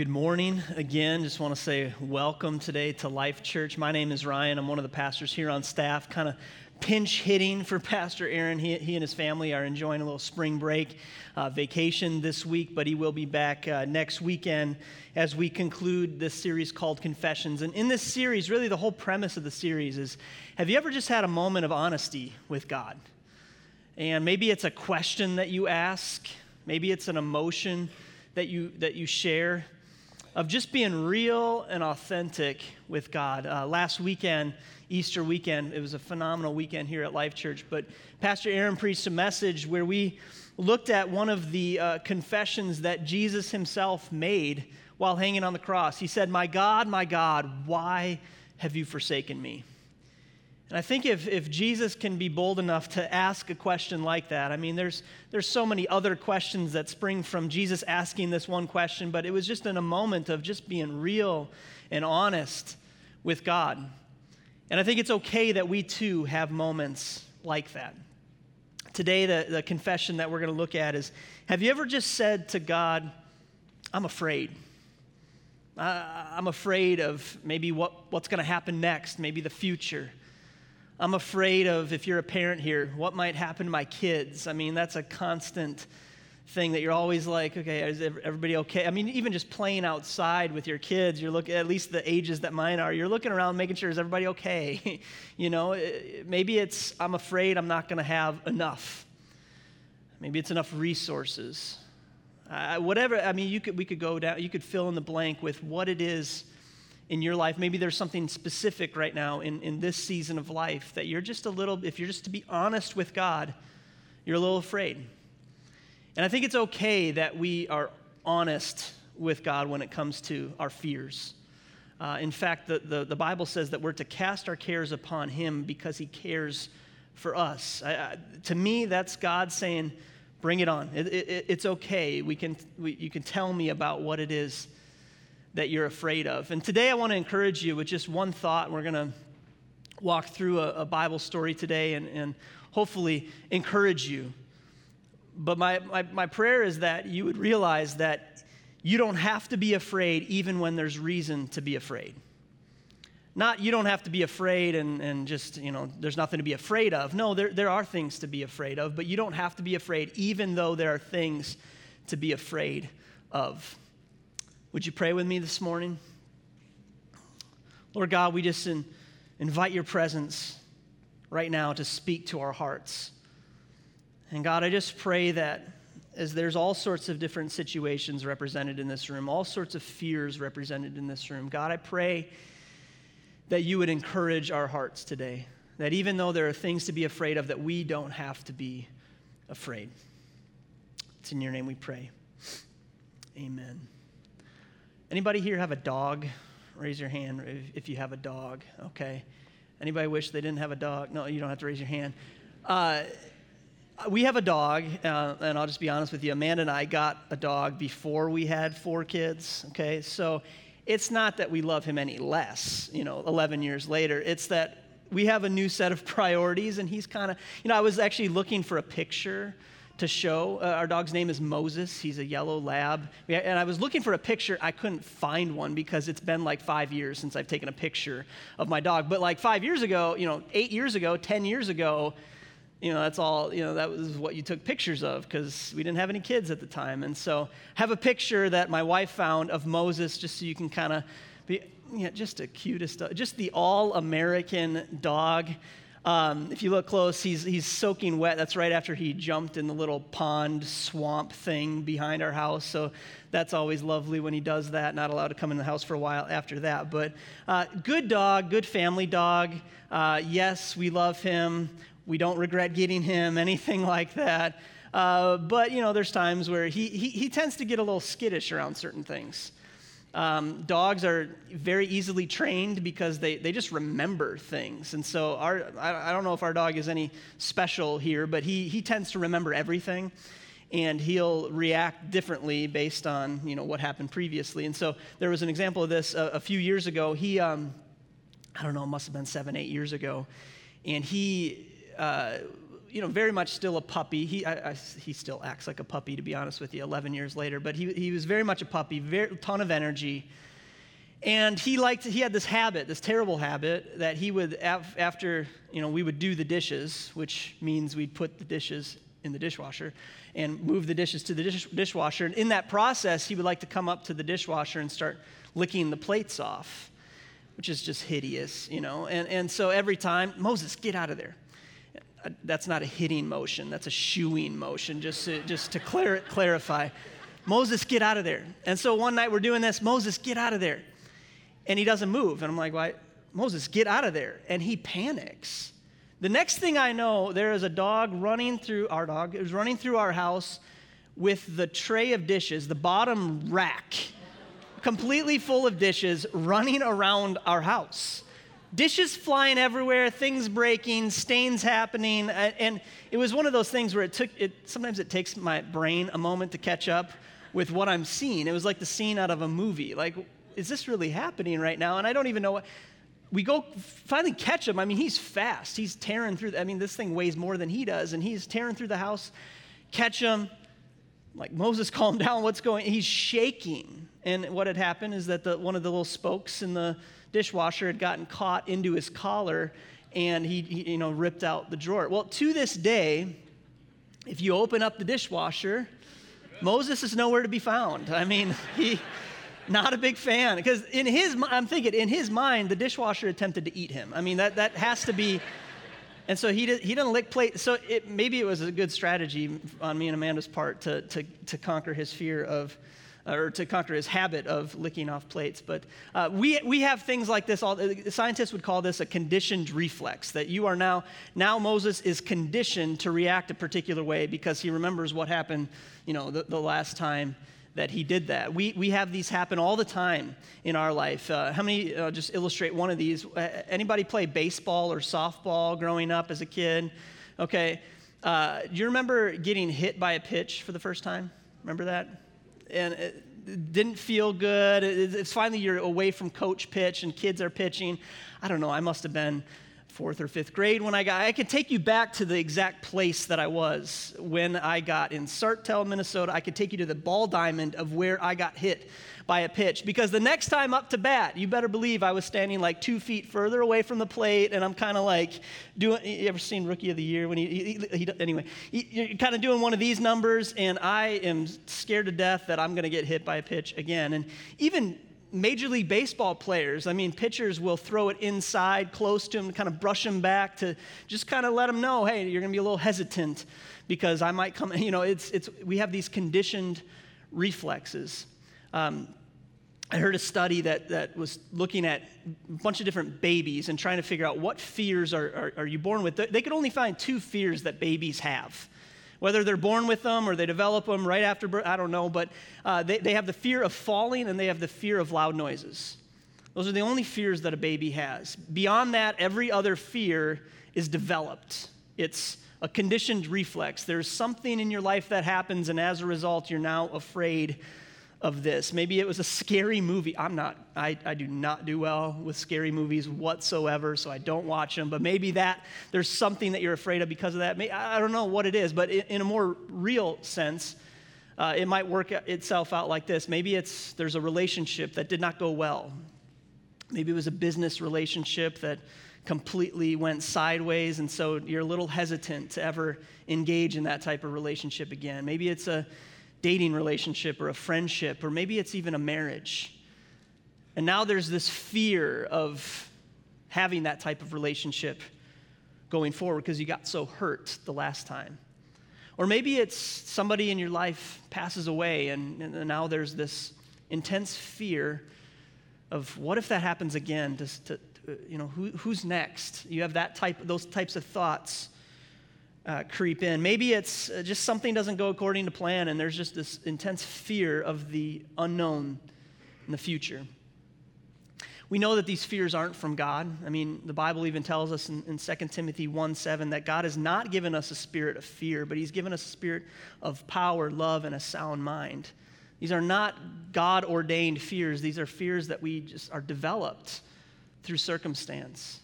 good morning again. Just want to say welcome today to Life Church. My name is Ryan. I'm one of the pastors here on staff, kind of pinch hitting for Pastor Aaron. He, he and his family are enjoying a little spring break uh, vacation this week, but he will be back uh, next weekend as we conclude this series called Confessions. And in this series, really the whole premise of the series is have you ever just had a moment of honesty with God? And maybe it's a question that you ask, maybe it's an emotion that you, that you share of just being real and authentic with God. Uh, last weekend, Easter weekend, it was a phenomenal weekend here at Life Church, but Pastor Aaron preached a message where we looked at one of the uh, confessions that Jesus himself made while hanging on the cross. He said, My God, my God, why have you forsaken me? And I think if, if Jesus can be bold enough to ask a question like that, I mean, there's, there's so many other questions that spring from Jesus asking this one question, but it was just in a moment of just being real and honest with God. And I think it's okay that we too have moments like that. Today, the, the confession that we're going to look at is Have you ever just said to God, I'm afraid? I'm afraid of maybe what, what's going to happen next, maybe the future. I'm afraid of, if you're a parent here, what might happen to my kids. I mean, that's a constant thing that you're always like, okay, is everybody okay? I mean, even just playing outside with your kids, you're looking, at least the ages that mine are, you're looking around making sure, is everybody okay? you know, maybe it's, I'm afraid I'm not going to have enough. Maybe it's enough resources. Uh, whatever, I mean, you could, we could go down, you could fill in the blank with what it is in your life. Maybe there's something specific right now in, in this season of life that you're just a little, if you're just to be honest with God, you're a little afraid. And I think it's okay that we are honest with God when it comes to our fears. Uh, in fact, the, the, the, Bible says that we're to cast our cares upon Him because He cares for us. I, I, to me, that's God saying, bring it on. It, it, it's okay. We can, we, you can tell me about what it is that you're afraid of. And today I want to encourage you with just one thought. We're going to walk through a, a Bible story today and, and hopefully encourage you. But my, my, my prayer is that you would realize that you don't have to be afraid even when there's reason to be afraid. Not you don't have to be afraid and, and just, you know, there's nothing to be afraid of. No, there, there are things to be afraid of, but you don't have to be afraid even though there are things to be afraid of. Would you pray with me this morning? Lord God, we just in, invite your presence right now to speak to our hearts. And God, I just pray that as there's all sorts of different situations represented in this room, all sorts of fears represented in this room, God, I pray that you would encourage our hearts today. That even though there are things to be afraid of, that we don't have to be afraid. It's in your name we pray. Amen. Anybody here have a dog? Raise your hand if you have a dog, okay? Anybody wish they didn't have a dog? No, you don't have to raise your hand. Uh, we have a dog, uh, and I'll just be honest with you. Amanda and I got a dog before we had four kids, okay? So it's not that we love him any less, you know, 11 years later. It's that we have a new set of priorities, and he's kind of, you know, I was actually looking for a picture to show. Uh, our dog's name is Moses. He's a yellow lab. And I was looking for a picture. I couldn't find one because it's been like five years since I've taken a picture of my dog. But like five years ago, you know, eight years ago, 10 years ago, you know, that's all, you know, that was what you took pictures of because we didn't have any kids at the time. And so have a picture that my wife found of Moses just so you can kind of be, know, just the cutest, just the all American dog. Um, if you look close, he's, he's soaking wet. That's right after he jumped in the little pond swamp thing behind our house. So that's always lovely when he does that. Not allowed to come in the house for a while after that. But uh, good dog, good family dog. Uh, yes, we love him. We don't regret getting him, anything like that. Uh, but, you know, there's times where he, he, he tends to get a little skittish around certain things. Um, dogs are very easily trained because they, they just remember things. And so our, I, I don't know if our dog is any special here, but he, he tends to remember everything and he'll react differently based on you know what happened previously. And so there was an example of this a, a few years ago. He, um, I don't know, it must have been seven, eight years ago, and he uh, you know, very much still a puppy. He, I, I, he still acts like a puppy, to be honest with you, 11 years later. But he, he was very much a puppy, very ton of energy. And he liked, he had this habit, this terrible habit, that he would, after, you know, we would do the dishes, which means we'd put the dishes in the dishwasher and move the dishes to the dish, dishwasher. And in that process, he would like to come up to the dishwasher and start licking the plates off, which is just hideous, you know. And, and so every time, Moses, get out of there. That's not a hitting motion, that's a shooing motion, just to, just to clar- clarify. Moses, get out of there. And so one night we're doing this, Moses, get out of there and he doesn't move. And I'm like, why? Moses, get out of there. And he panics. The next thing I know, there is a dog running through our dog, it was running through our house with the tray of dishes, the bottom rack, completely full of dishes, running around our house. Dishes flying everywhere, things breaking, stains happening. And it was one of those things where it took, it, sometimes it takes my brain a moment to catch up with what I'm seeing. It was like the scene out of a movie. Like, is this really happening right now? And I don't even know what. We go finally catch him. I mean, he's fast. He's tearing through. I mean, this thing weighs more than he does, and he's tearing through the house. Catch him. Like Moses, calm down. What's going? He's shaking. And what had happened is that the, one of the little spokes in the dishwasher had gotten caught into his collar, and he, he you know ripped out the drawer. Well, to this day, if you open up the dishwasher, Moses is nowhere to be found. I mean, he not a big fan because in his i'm thinking in his mind the dishwasher attempted to eat him i mean that, that has to be and so he, did, he didn't lick plate so it, maybe it was a good strategy on me and amanda's part to, to, to conquer his fear of or to conquer his habit of licking off plates. But uh, we, we have things like this. All, scientists would call this a conditioned reflex, that you are now, now Moses is conditioned to react a particular way because he remembers what happened, you know, the, the last time that he did that. We, we have these happen all the time in our life. Uh, how many, uh, just illustrate one of these. Uh, anybody play baseball or softball growing up as a kid? Okay. Uh, do you remember getting hit by a pitch for the first time? Remember that? And it didn't feel good. it's finally you're away from coach pitch and kids are pitching. I don't know. I must have been fourth or fifth grade when I got, I can take you back to the exact place that I was when I got in Sartell, Minnesota. I could take you to the ball diamond of where I got hit by a pitch because the next time up to bat, you better believe I was standing like two feet further away from the plate and I'm kind of like doing, you ever seen Rookie of the Year when he, he, he anyway, he, you're kind of doing one of these numbers and I am scared to death that I'm going to get hit by a pitch again. And even Major League Baseball players, I mean, pitchers will throw it inside, close to him, kind of brush him back to just kind of let him know, hey, you're going to be a little hesitant because I might come. You know, it's, it's, we have these conditioned reflexes. Um, I heard a study that, that was looking at a bunch of different babies and trying to figure out what fears are, are, are you born with. They could only find two fears that babies have. Whether they're born with them or they develop them right after birth, I don't know, but uh, they, they have the fear of falling and they have the fear of loud noises. Those are the only fears that a baby has. Beyond that, every other fear is developed. It's a conditioned reflex. There's something in your life that happens, and as a result, you're now afraid of this. Maybe it was a scary movie. I'm not, I, I do not do well with scary movies whatsoever, so I don't watch them. But maybe that, there's something that you're afraid of because of that. Maybe, I don't know what it is, but in, in a more real sense, uh, it might work itself out like this. Maybe it's there's a relationship that did not go well. Maybe it was a business relationship that completely went sideways, and so you're a little hesitant to ever engage in that type of relationship again. Maybe it's a dating relationship or a friendship, or maybe it's even a marriage. And now there's this fear of having that type of relationship going forward because you got so hurt the last time. Or maybe it's somebody in your life passes away, and, and now there's this intense fear of what if that happens again? To, to, you know, who, who's next? You have that type, those types of thoughts uh, creep in. Maybe it's uh, just something doesn't go according to plan, and there's just this intense fear of the unknown in the future. We know that these fears aren't from God. I mean, the Bible even tells us in, in 2 Timothy 1 7 that God has not given us a spirit of fear, but He's given us a spirit of power, love, and a sound mind. These are not God ordained fears, these are fears that we just are developed through circumstance.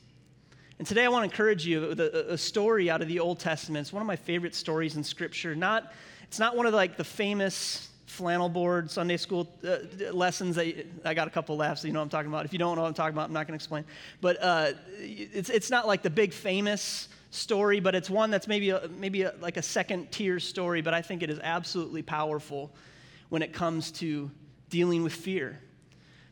And today I want to encourage you with a, a, story out of the Old Testament. It's one of my favorite stories in Scripture. Not, it's not one of the, like the famous flannel board Sunday school uh, lessons. That, I got a couple laughs, so you know what I'm talking about. If you don't know what I'm talking about, I'm not going to explain. But uh, it's, it's not like the big famous story, but it's one that's maybe a, maybe a, like a second tier story. But I think it is absolutely powerful when it comes to dealing with fear.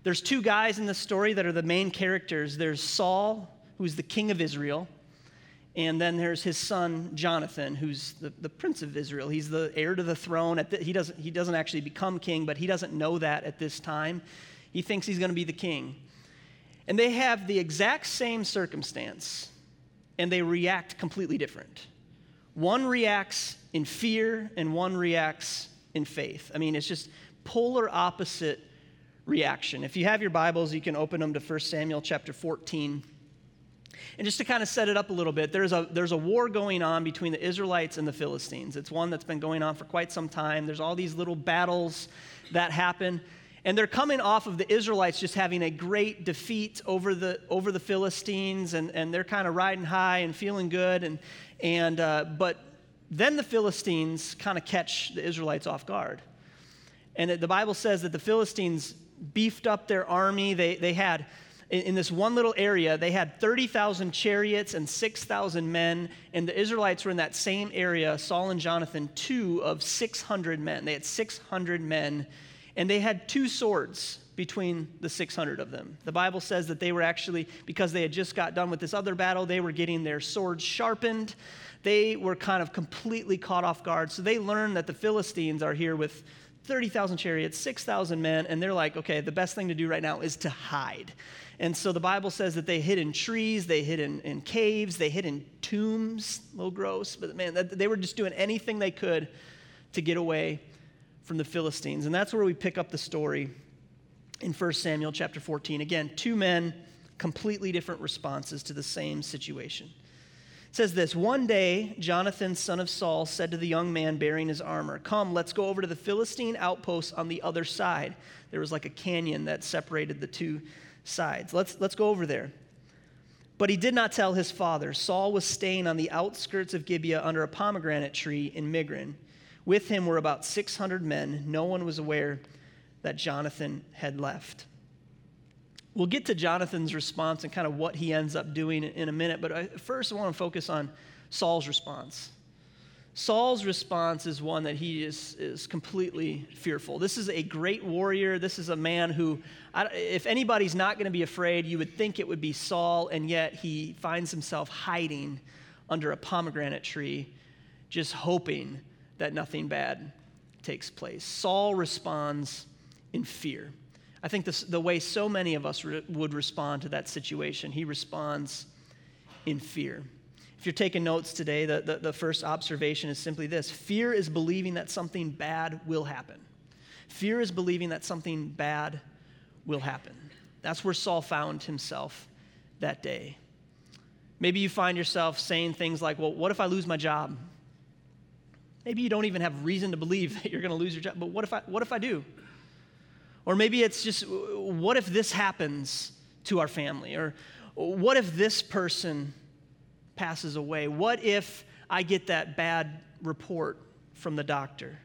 There's two guys in the story that are the main characters. There's Saul, who's the king of Israel, and then there's his son Jonathan, who's the, the prince of Israel. He's the heir to the throne. The, he, doesn't, he doesn't actually become king, but he doesn't know that at this time. He thinks he's going to be the king. And they have the exact same circumstance, and they react completely different. One reacts in fear, and one reacts in faith. I mean, it's just polar opposite reaction. If you have your Bibles, you can open them to 1 Samuel chapter 14. And just to kind of set it up a little bit, there's a, there's a war going on between the Israelites and the Philistines. It's one that's been going on for quite some time. There's all these little battles that happen. And they're coming off of the Israelites just having a great defeat over the, over the Philistines, and, and they're kind of riding high and feeling good. And, and, uh, but then the Philistines kind of catch the Israelites off guard. And the Bible says that the Philistines beefed up their army. They, they had, in, in this one little area, they had 30,000 chariots and 6,000 men. And the Israelites were in that same area, Saul and Jonathan, two of 600 men. They had 600 men, and they had two swords between the 600 of them. The Bible says that they were actually, because they had just got done with this other battle, they were getting their swords sharpened. They were kind of completely caught off guard. So they learned that the Philistines are here with 30,000 chariots, 6,000 men, and they're like, okay, the best thing to do right now is to hide. And so the Bible says that they hid in trees, they hid in, in caves, they hid in tombs. A little gross, but man, that, they were just doing anything they could to get away from the Philistines. And that's where we pick up the story in 1 Samuel chapter 14. Again, two men, completely different responses to the same situation says this One day, Jonathan, son of Saul, said to the young man bearing his armor, Come, let's go over to the Philistine outpost on the other side. There was like a canyon that separated the two sides. Let's, let's go over there. But he did not tell his father. Saul was staying on the outskirts of Gibeah under a pomegranate tree in Migron. With him were about 600 men. No one was aware that Jonathan had left. We'll get to Jonathan's response and kind of what he ends up doing in a minute, but I, first I want to focus on Saul's response. Saul's response is one that he is, is completely fearful. This is a great warrior. This is a man who, if anybody's not going to be afraid, you would think it would be Saul, and yet he finds himself hiding under a pomegranate tree, just hoping that nothing bad takes place. Saul responds in fear. I think this, the way so many of us re- would respond to that situation, he responds in fear. If you're taking notes today, the, the, the first observation is simply this fear is believing that something bad will happen. Fear is believing that something bad will happen. That's where Saul found himself that day. Maybe you find yourself saying things like, Well, what if I lose my job? Maybe you don't even have reason to believe that you're going to lose your job, but what if I, what if I do? Or maybe it's just, what if this happens to our family? Or what if this person passes away? What if I get that bad report from the doctor?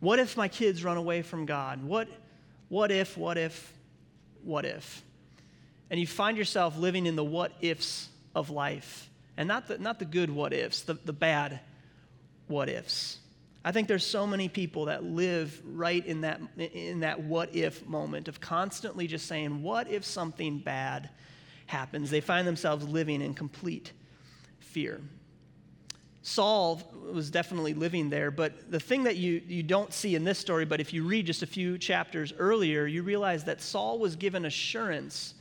What if my kids run away from God? What, what if, what if, what if? And you find yourself living in the what ifs of life. And not the, not the good what ifs, the, the bad what ifs. I think there's so many people that live right in that, in that what if moment of constantly just saying, what if something bad happens? They find themselves living in complete fear. Saul was definitely living there, but the thing that you, you don't see in this story, but if you read just a few chapters earlier, you realize that Saul was given assurance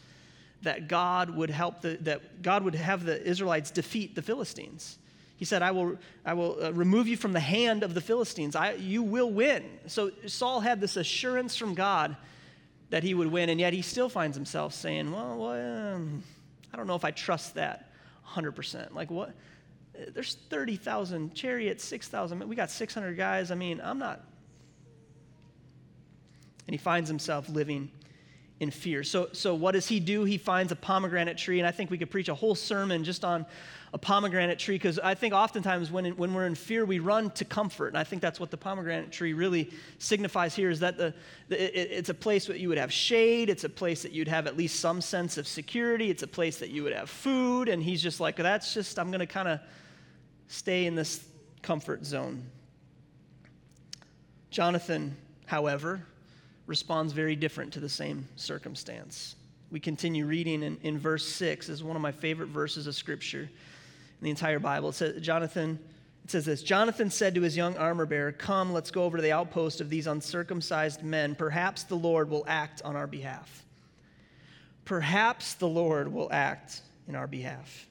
that God would help the, that God would have the Israelites defeat the Philistines. He said, I will, I will uh, remove you from the hand of the Philistines. I, you will win. So Saul had this assurance from God that he would win, and yet he still finds himself saying, Well, well um, I don't know if I trust that 100%. Like, what? There's 30,000 chariots, 6,000. We got 600 guys. I mean, I'm not. And he finds himself living in fear. So, so what does he do? He finds a pomegranate tree, and I think we could preach a whole sermon just on a pomegranate tree because I think oftentimes when, when we're in fear, we run to comfort. And I think that's what the pomegranate tree really signifies here is that the, the it, it's a place where you would have shade, it's a place that you'd have at least some sense of security, it's a place that you would have food. And he's just like, that's just, I'm going to kind of stay in this comfort zone. Jonathan, however, responds very different to the same circumstance. We continue reading in, in verse 6 is one of my favorite verses of scripture in the entire Bible. It says, Jonathan, it says this Jonathan said to his young armor bearer, Come, let's go over to the outpost of these uncircumcised men. Perhaps the Lord will act on our behalf. Perhaps the Lord will act in our behalf.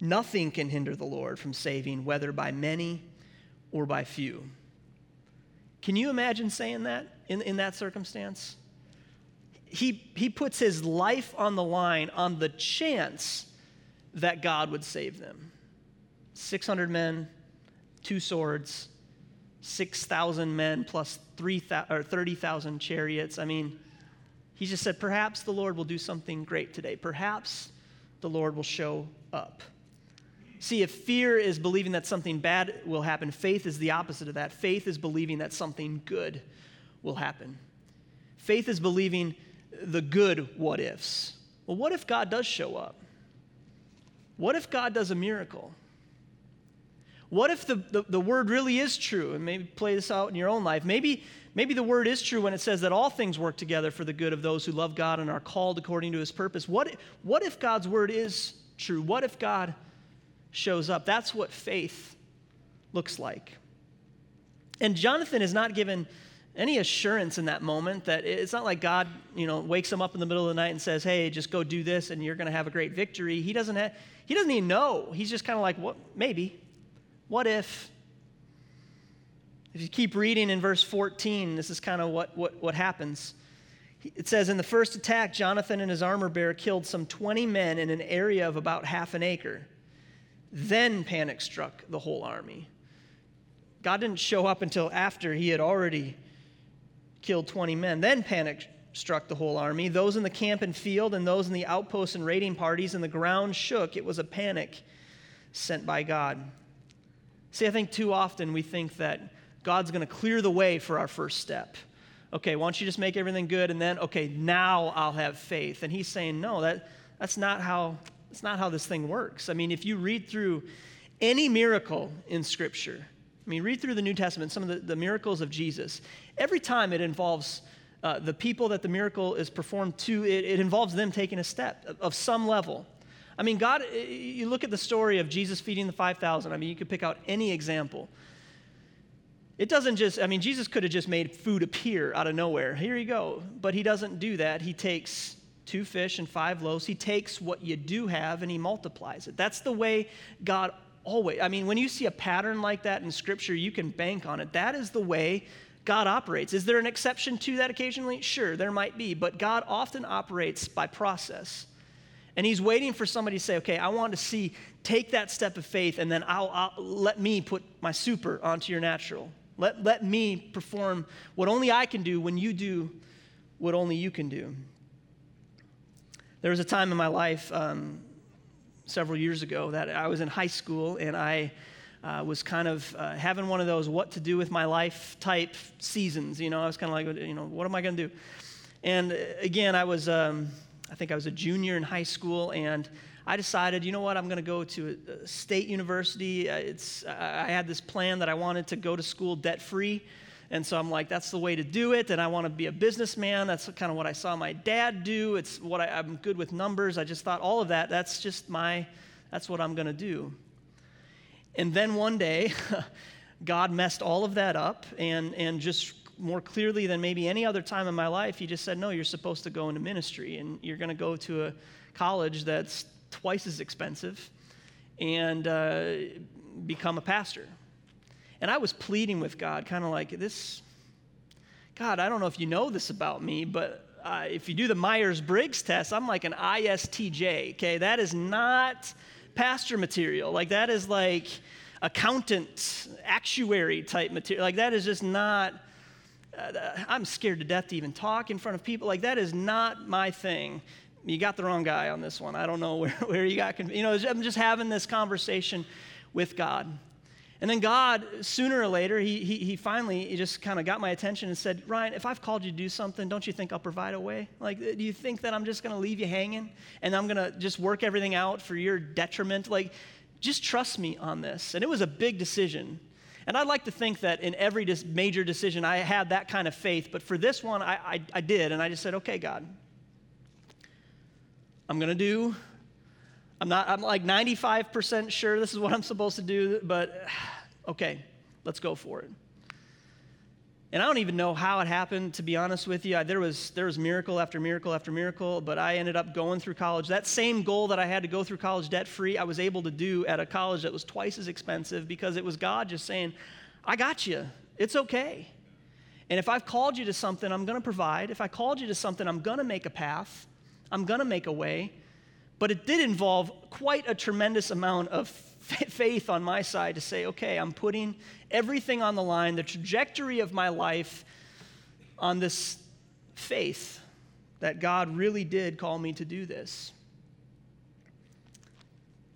Nothing can hinder the Lord from saving, whether by many or by few. Can you imagine saying that in, in that circumstance? He, he puts his life on the line on the chance that God would save them. 600 men, two swords, 6,000 men plus 30,000 chariots. I mean, he just said, perhaps the Lord will do something great today. Perhaps the Lord will show up. See, if fear is believing that something bad will happen, faith is the opposite of that. Faith is believing that something good will happen. Faith is believing the good what ifs. Well, what if God does show up? What if God does a miracle? What if the, the, the, word really is true? And maybe play this out in your own life. Maybe, maybe the word is true when it says that all things work together for the good of those who love God and are called according to his purpose. What, what if God's word is true? What if God shows up? That's what faith looks like. And Jonathan is not given any assurance in that moment that it's not like God, you know, wakes him up in the middle of the night and says, "Hey, just go do this and you're going to have a great victory." He doesn't have, he doesn't even know. He's just kind of like, "What? Maybe. What if?" If you keep reading in verse 14, this is kind of what, what, what happens. It says, In the first attack, Jonathan and his armor bearer killed some 20 men in an area of about half an acre. Then panic struck the whole army. God didn't show up until after he had already killed 20 men. Then panic struck the whole army, those in the camp and field, and those in the outposts and raiding parties, and the ground shook. It was a panic sent by God. See, I think too often we think that God's going to clear the way for our first step. Okay, why don't you just make everything good and then, okay, now I'll have faith. And he's saying, no, that, that's not how that's not how this thing works. I mean, if you read through any miracle in Scripture, I mean, read through the New Testament, some of the, the miracles of Jesus. Every time it involves uh, the people that the miracle is performed to, it, it involves them taking a step of, of, some level. I mean, God, you look at the story of Jesus feeding the 5,000. I mean, you could pick out any example. It doesn't just, I mean, Jesus could have just made food appear out of nowhere. Here you go. But he doesn't do that. He takes two fish and five loaves. He takes what you do have and he multiplies it. That's the way God always. I mean, when you see a pattern like that in Scripture, you can bank on it. That is the way God operates. Is there an exception to that occasionally? Sure, there might be, but God often operates by process. And He's waiting for somebody to say, okay, I want to see, take that step of faith, and then I'll, I'll let me put my super onto your natural. Let, let me perform what only I can do when you do what only you can do. There was a time in my life, um, several years ago that I was in high school and I uh, was kind of uh, having one of those what to do with my life type seasons. You know, I was kind of like, you know, what am I going to do? And uh, again, I was, um, I think I was a junior in high school and I decided, you know what, I'm going to go to a, state university. Uh, it's, I had this plan that I wanted to go to school debt free. And so I'm like, that's the way to do it. And I want to be a businessman. That's kind of what I saw my dad do. It's what I, I'm good with numbers. I just thought all of that, that's just my, that's what I'm going to do. And then one day, God messed all of that up and, and just more clearly than maybe any other time in my life, He just said, No, you're supposed to go into ministry and you're going to go to a college that's twice as expensive and uh, become a pastor. And I was pleading with God, kind of like, this, God, I don't know if you know this about me, but uh, if you do the Myers Briggs test, I'm like an ISTJ, okay? That is not pastor material. Like, that is like accountant, actuary type material. Like, that is just not. uh, I'm scared to death to even talk in front of people. Like, that is not my thing. You got the wrong guy on this one. I don't know where, where you got, you know, I'm just having this conversation with God. And then God, sooner or later, he, he, he finally he just kind of got my attention and said, Ryan, if I've called you to do something, don't you think I'll provide a way? Like, do you think that I'm just going to leave you hanging and I'm going to just work everything out for your detriment? Like, just trust me on this. And it was a big decision. And I'd like to think that in every major decision I had that kind of faith, but for this one, I, I, I did. And I just said, okay, God, I'm going to do. I'm not, I'm like 95% sure this is what I'm supposed to do, but okay, let's go for it. And I don't even know how it happened, to be honest with you. I, there, was, there was miracle after miracle after miracle, but I ended up going through college. That same goal that I had to go through college debt free, I was able to do at a college that was twice as expensive because it was God just saying, I got you. It's okay. And if I've called you to something, I'm going to provide. If I called you to something, I'm going to make a path, I'm going to make a way. But it did involve quite a tremendous amount of faith on my side to say, okay, I'm putting everything on the line, the trajectory of my life on this faith that God really did call me to do this.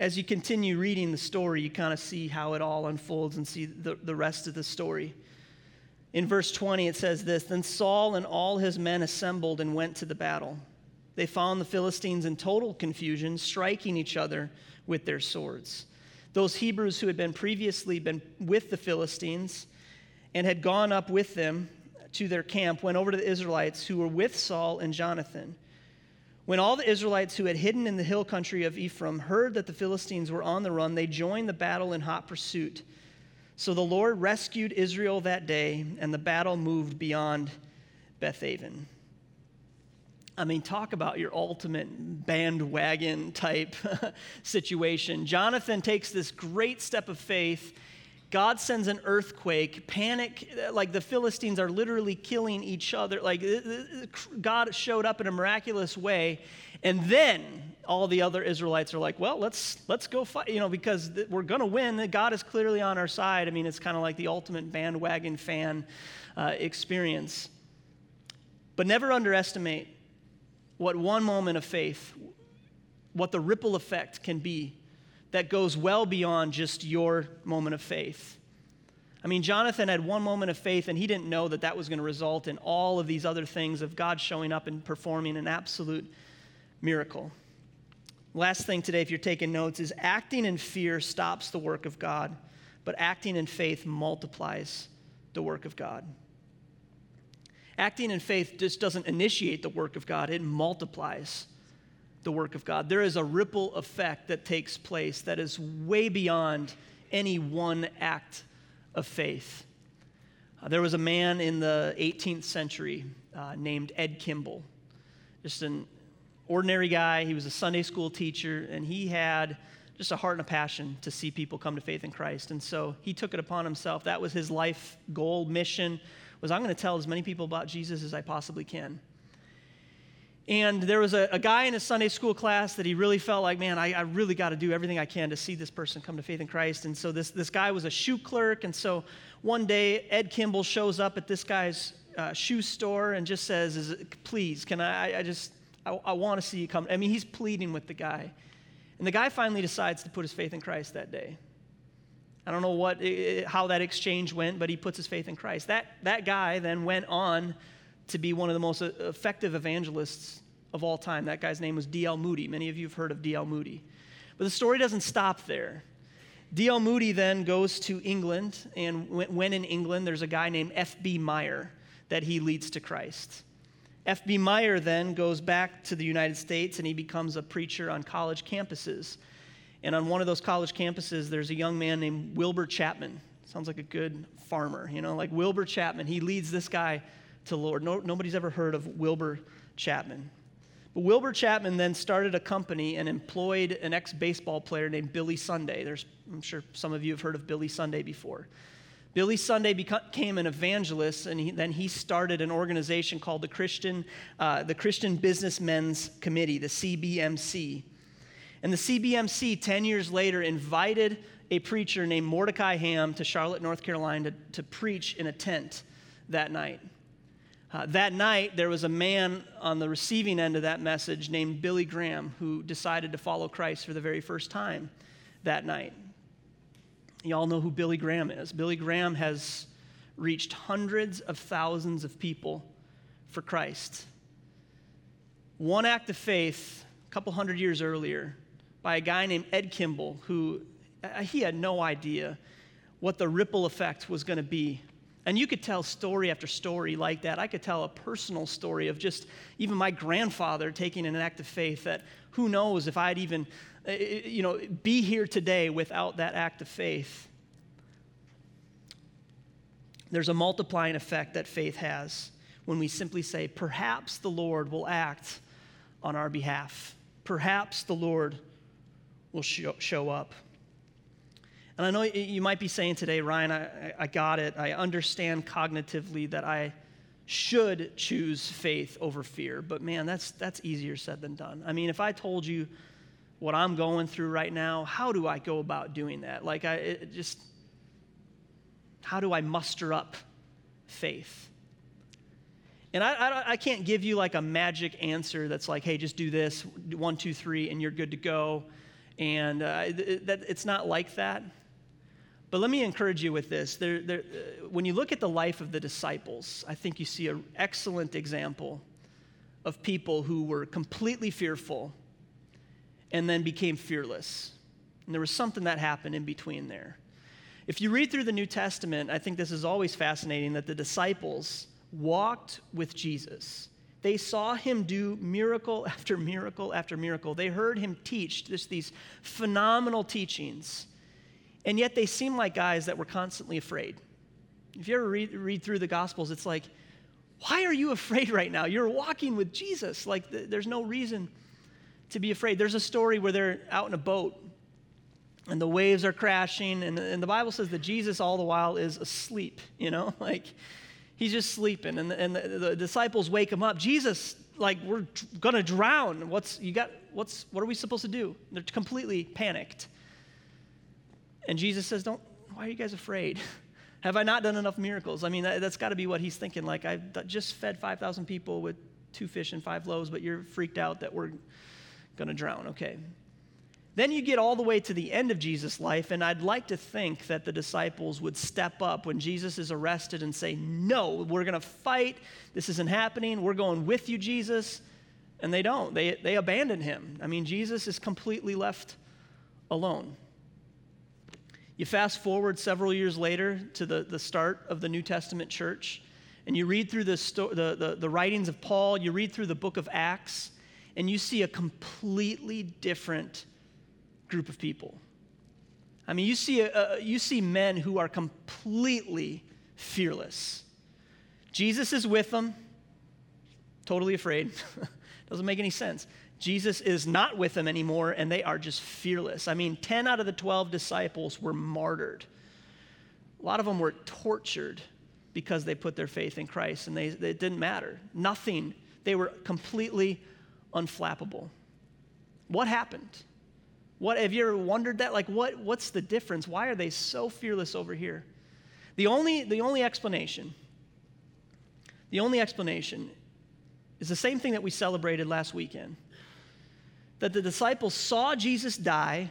As you continue reading the story, you kind of see how it all unfolds and see the, the rest of the story. In verse 20, it says this Then Saul and all his men assembled and went to the battle. They found the Philistines in total confusion, striking each other with their swords. Those Hebrews who had been previously been with the Philistines and had gone up with them to their camp went over to the Israelites who were with Saul and Jonathan. When all the Israelites who had hidden in the hill country of Ephraim heard that the Philistines were on the run, they joined the battle in hot pursuit. So the Lord rescued Israel that day, and the battle moved beyond Bethaven. I mean, talk about your ultimate bandwagon type situation. Jonathan takes this great step of faith. God sends an earthquake, panic, like the Philistines are literally killing each other. Like God showed up in a miraculous way. And then all the other Israelites are like, well, let's, let's go fight, you know, because we're going to win. God is clearly on our side. I mean, it's kind of like the ultimate bandwagon fan uh, experience. But never underestimate what one moment of faith, what the ripple effect can be that goes well beyond just your moment of faith. I mean, Jonathan had one moment of faith, and he didn't know that that was going to result in all of these other things of God showing up and performing an absolute miracle. Last thing today, if you're taking notes, is acting in fear stops the work of God, but acting in faith multiplies the work of God. Acting in faith just doesn't initiate the work of God, it multiplies the work of God. There is a ripple effect that takes place that is way beyond any one act of faith. Uh, there was a man in the 18th century uh, named Ed Kimball, just an ordinary guy. He was a Sunday school teacher, and he had just a heart and a passion to see people come to faith in Christ. And so he took it upon himself. That was his life goal, mission was I'm going to tell as many people about Jesus as I possibly can. And there was a, a guy in his Sunday school class that he really felt like, man, I, I really got to do everything I can to see this person come to faith in Christ. And so this, this guy was a shoe clerk. And so one day, Ed Kimball shows up at this guy's uh, shoe store and just says, please, can I, I just, I, I want to see you come. I mean, he's pleading with the guy. And the guy finally decides to put his faith in Christ that day. I don't know what, how that exchange went, but he puts his faith in Christ. That, that guy then went on to be one of the most effective evangelists of all time. That guy's name was D.L. Moody. Many of you have heard of D.L. Moody. But the story doesn't stop there. D.L. Moody then goes to England, and when in England, there's a guy named F.B. Meyer that he leads to Christ. F.B. Meyer then goes back to the United States and he becomes a preacher on college campuses. And on one of those college campuses, there's a young man named Wilbur Chapman. Sounds like a good farmer, you know, like Wilbur Chapman. He leads this guy to Lord. No, nobody's ever heard of Wilbur Chapman. But Wilbur Chapman then started a company and employed an ex baseball player named Billy Sunday. There's, I'm sure some of you have heard of Billy Sunday before. Billy Sunday became an evangelist, and he, then he started an organization called the Christian, uh, the Christian Businessmen's Committee, the CBMC. And the CBMC, 10 years later, invited a preacher named Mordecai Ham to Charlotte, North Carolina, to, to preach in a tent that night. Uh, that night, there was a man on the receiving end of that message named Billy Graham who decided to follow Christ for the very first time that night. You all know who Billy Graham is. Billy Graham has reached hundreds of thousands of people for Christ. One act of faith, a couple hundred years earlier, by a guy named Ed Kimball, who uh, he had no idea what the ripple effect was going to be and you could tell story after story like that. I could tell a personal story of just even my grandfather taking an act of faith that who knows if I'd even, eh, eh, you know, be here today without that act of faith. There's a multiplying effect that faith has when we simply say, perhaps the Lord will act on our behalf. Perhaps the Lord will show, show up. And I know you might be saying today, Ryan, I, I got it. I understand cognitively that I should choose faith over fear. But man, that's, that's easier said than done. I mean, if I told you what I'm going through right now, how do I go about doing that? Like, I just, how do I muster up faith? And I, I, I, can't give you like a magic answer that's like, hey, just do this, one, two, three, and you're good to go. And uh, that, it's not like that. But let me encourage you with this. There, there, uh, when you look at the life of the disciples, I think you see an excellent example of people who were completely fearful and then became fearless. And there was something that happened in between there. If you read through the New Testament, I think this is always fascinating that the disciples walked with Jesus. They saw him do miracle after miracle after miracle. They heard him teach just these phenomenal teachings. And yet they seem like guys that were constantly afraid. If you ever read, read through the Gospels, it's like, why are you afraid right now? You're walking with Jesus. Like, th- there's no reason to be afraid. There's a story where they're out in a boat and the waves are crashing, and, and the Bible says that Jesus, all the while, is asleep, you know? Like, he's just sleeping, and, the, and the, the disciples wake him up. Jesus, like, we're gonna drown. What's, you got, what's, what are we supposed to do? They're completely panicked. And Jesus says, Don't, why are you guys afraid? Have I not done enough miracles? I mean, that, has got to be what he's thinking. Like, I just fed 5,000 people with two fish and five loaves, but you're freaked out that we're to drown. Okay. Then you get all the way to the end of Jesus' life, and I'd like to think that the disciples would step up when Jesus is arrested and say, No, we're going to fight. This isn't happening. We're going with you, Jesus. And they don't. They, they abandon him. I mean, Jesus is completely left alone. You fast forward several years later to the, the start of the New Testament church, and you read through the, sto- the, the, the writings of Paul, you read through the book of Acts, and you see a completely different group of people. I mean, you see, a, a, you see men who are completely fearless. Jesus is with them, totally afraid. Doesn't make any sense. Jesus is not with them anymore, and they are just fearless. I mean, 10 out of the 12 disciples were martyred. A lot of them were tortured because they put their faith in Christ, and they, it didn't matter. Nothing. They were completely unflappable. What happened? What have you ever wondered that? Like, what, what's the difference? Why are they so fearless over here? The only, the only explanation, the only explanation is the same thing that we celebrated last weekend that the disciples saw Jesus die.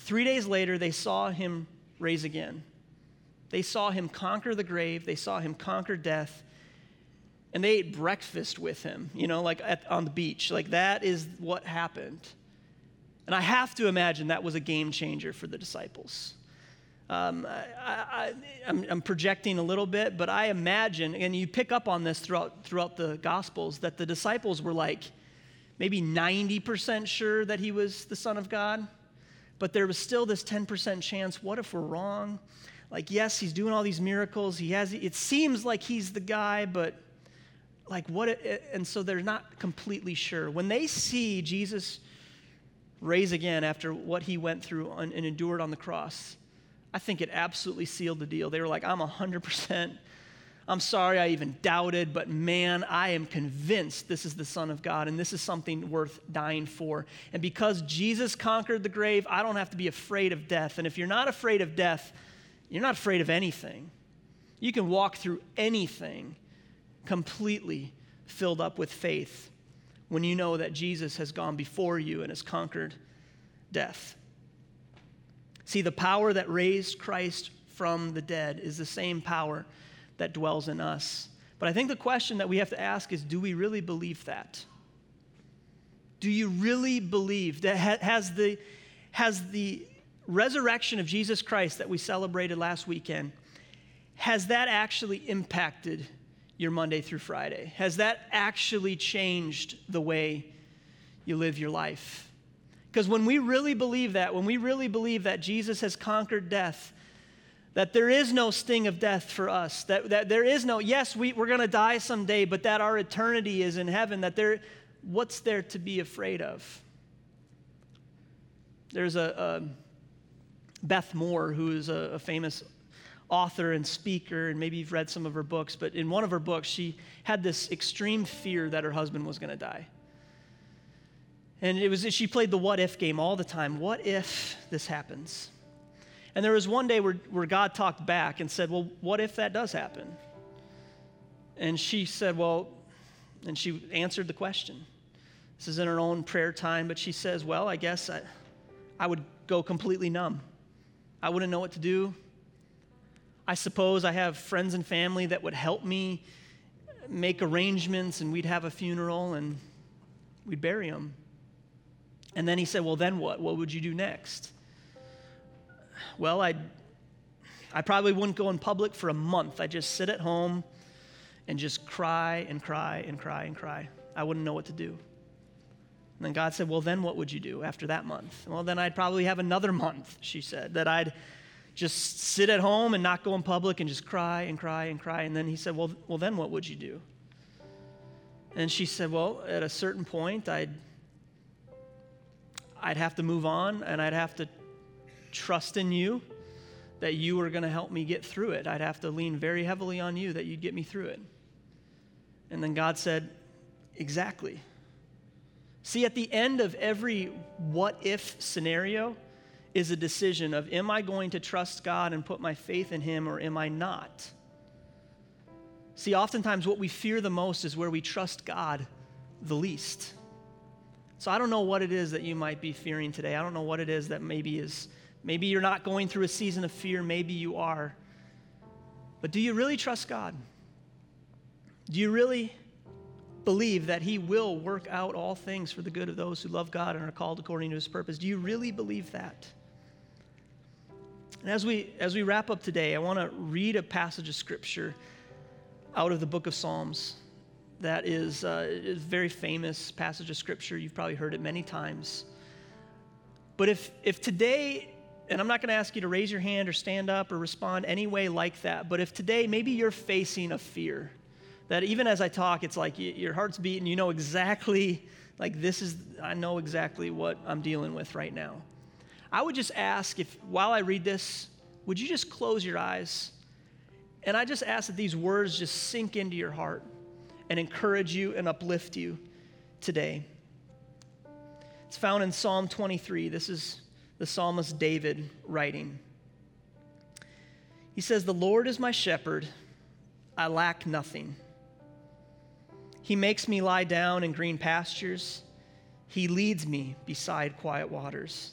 Three days later, they saw him raise again. They saw him conquer the grave, they saw him conquer death, and they ate breakfast with him, you know, like at, on the beach. Like that is what happened. And I have to imagine that was a game changer for the disciples. Um, I, am projecting a little bit, but I imagine, and you pick up on this throughout, throughout the Gospels, that the disciples were like, maybe 90% sure that he was the Son of God, but there was still this 10% chance what if we're wrong? Like, yes, he's doing all these miracles. He has, it seems like he's the guy, but like, what? and so they're not completely sure. When they see Jesus raise again after what he went through and endured on the cross, I think it absolutely sealed the deal. They were like, I'm 100% I'm sorry I even doubted, but man, I am convinced this is the Son of God and this is something worth dying for. And because Jesus conquered the grave, I don't have to be afraid of death. And if you're not afraid of death, you're not afraid of anything. You can walk through anything completely filled up with faith when you know that Jesus has gone before you and has conquered death. See, the power that raised Christ from the dead is the same power that dwells in us. But I think the question that we have to ask is do we really believe that? Do you really believe that has the, has the resurrection of Jesus Christ that we celebrated last weekend, has that actually impacted your Monday through Friday? Has that actually changed the way you live your life? Because when we really believe that, when we really believe that Jesus has conquered death, that there is no sting of death for us, that, that there is no, yes, we, we're going to die someday, but that our eternity is in heaven, that there, what's there to be afraid of? There's a, a Beth Moore, who is a, a famous author and speaker, and maybe you've read some of her books, but in one of her books, she had this extreme fear that her husband was going to die. And it was she played the what if game all the time. What if this happens? And there was one day where, where God talked back and said, Well, what if that does happen? And she said, Well, and she answered the question. This is in her own prayer time, but she says, Well, I guess I, I would go completely numb. I wouldn't know what to do. I suppose I have friends and family that would help me make arrangements, and we'd have a funeral and we'd bury him. And then he said, Well, then what? What would you do next? Well, I'd, I probably wouldn't go in public for a month. I'd just sit at home and just cry and cry and cry and cry. I wouldn't know what to do. And then God said, Well, then what would you do after that month? Well, then I'd probably have another month, she said, that I'd just sit at home and not go in public and just cry and cry and cry. And then he said, Well, well then what would you do? And she said, Well, at a certain point, I'd, I'd have to move on and I'd have to trust in you that you were going to help me get through it. I'd have to lean very heavily on you that you'd get me through it. And then God said, Exactly. See, at the end of every what if scenario is a decision of am I going to trust God and put my faith in Him or am I not? See, oftentimes what we fear the most is where we trust God the least. So I don't know what it is that you might be fearing today. I don't know what it is that maybe is Maybe you're not going through a season of fear, maybe you are. But do you really trust God? Do you really believe that He will work out all things for the good of those who love God and are called according to His purpose? Do you really believe that? And as we, as we wrap up today, I want to read a passage of Scripture out of the book of Psalms that is, uh, a very famous passage of Scripture. You've probably heard it many times. But if, if today and I'm not going to ask you to raise your hand or stand up or respond any way like that, but if today maybe you're facing a fear, that even as I talk, it's like your heart's beating, you know exactly, like this is, I know exactly what I'm dealing with right now. I would just ask if, while I read this, would you just close your eyes? And I just ask that these words just sink into your heart and encourage you and uplift you today. It's found in Psalm 23. This is the psalmist David writing. He says, The Lord is my shepherd, I lack nothing. He makes me lie down in green pastures. He leads me beside quiet waters.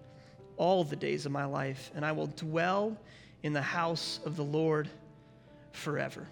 all the days of my life, and I will dwell in the house of the Lord forever.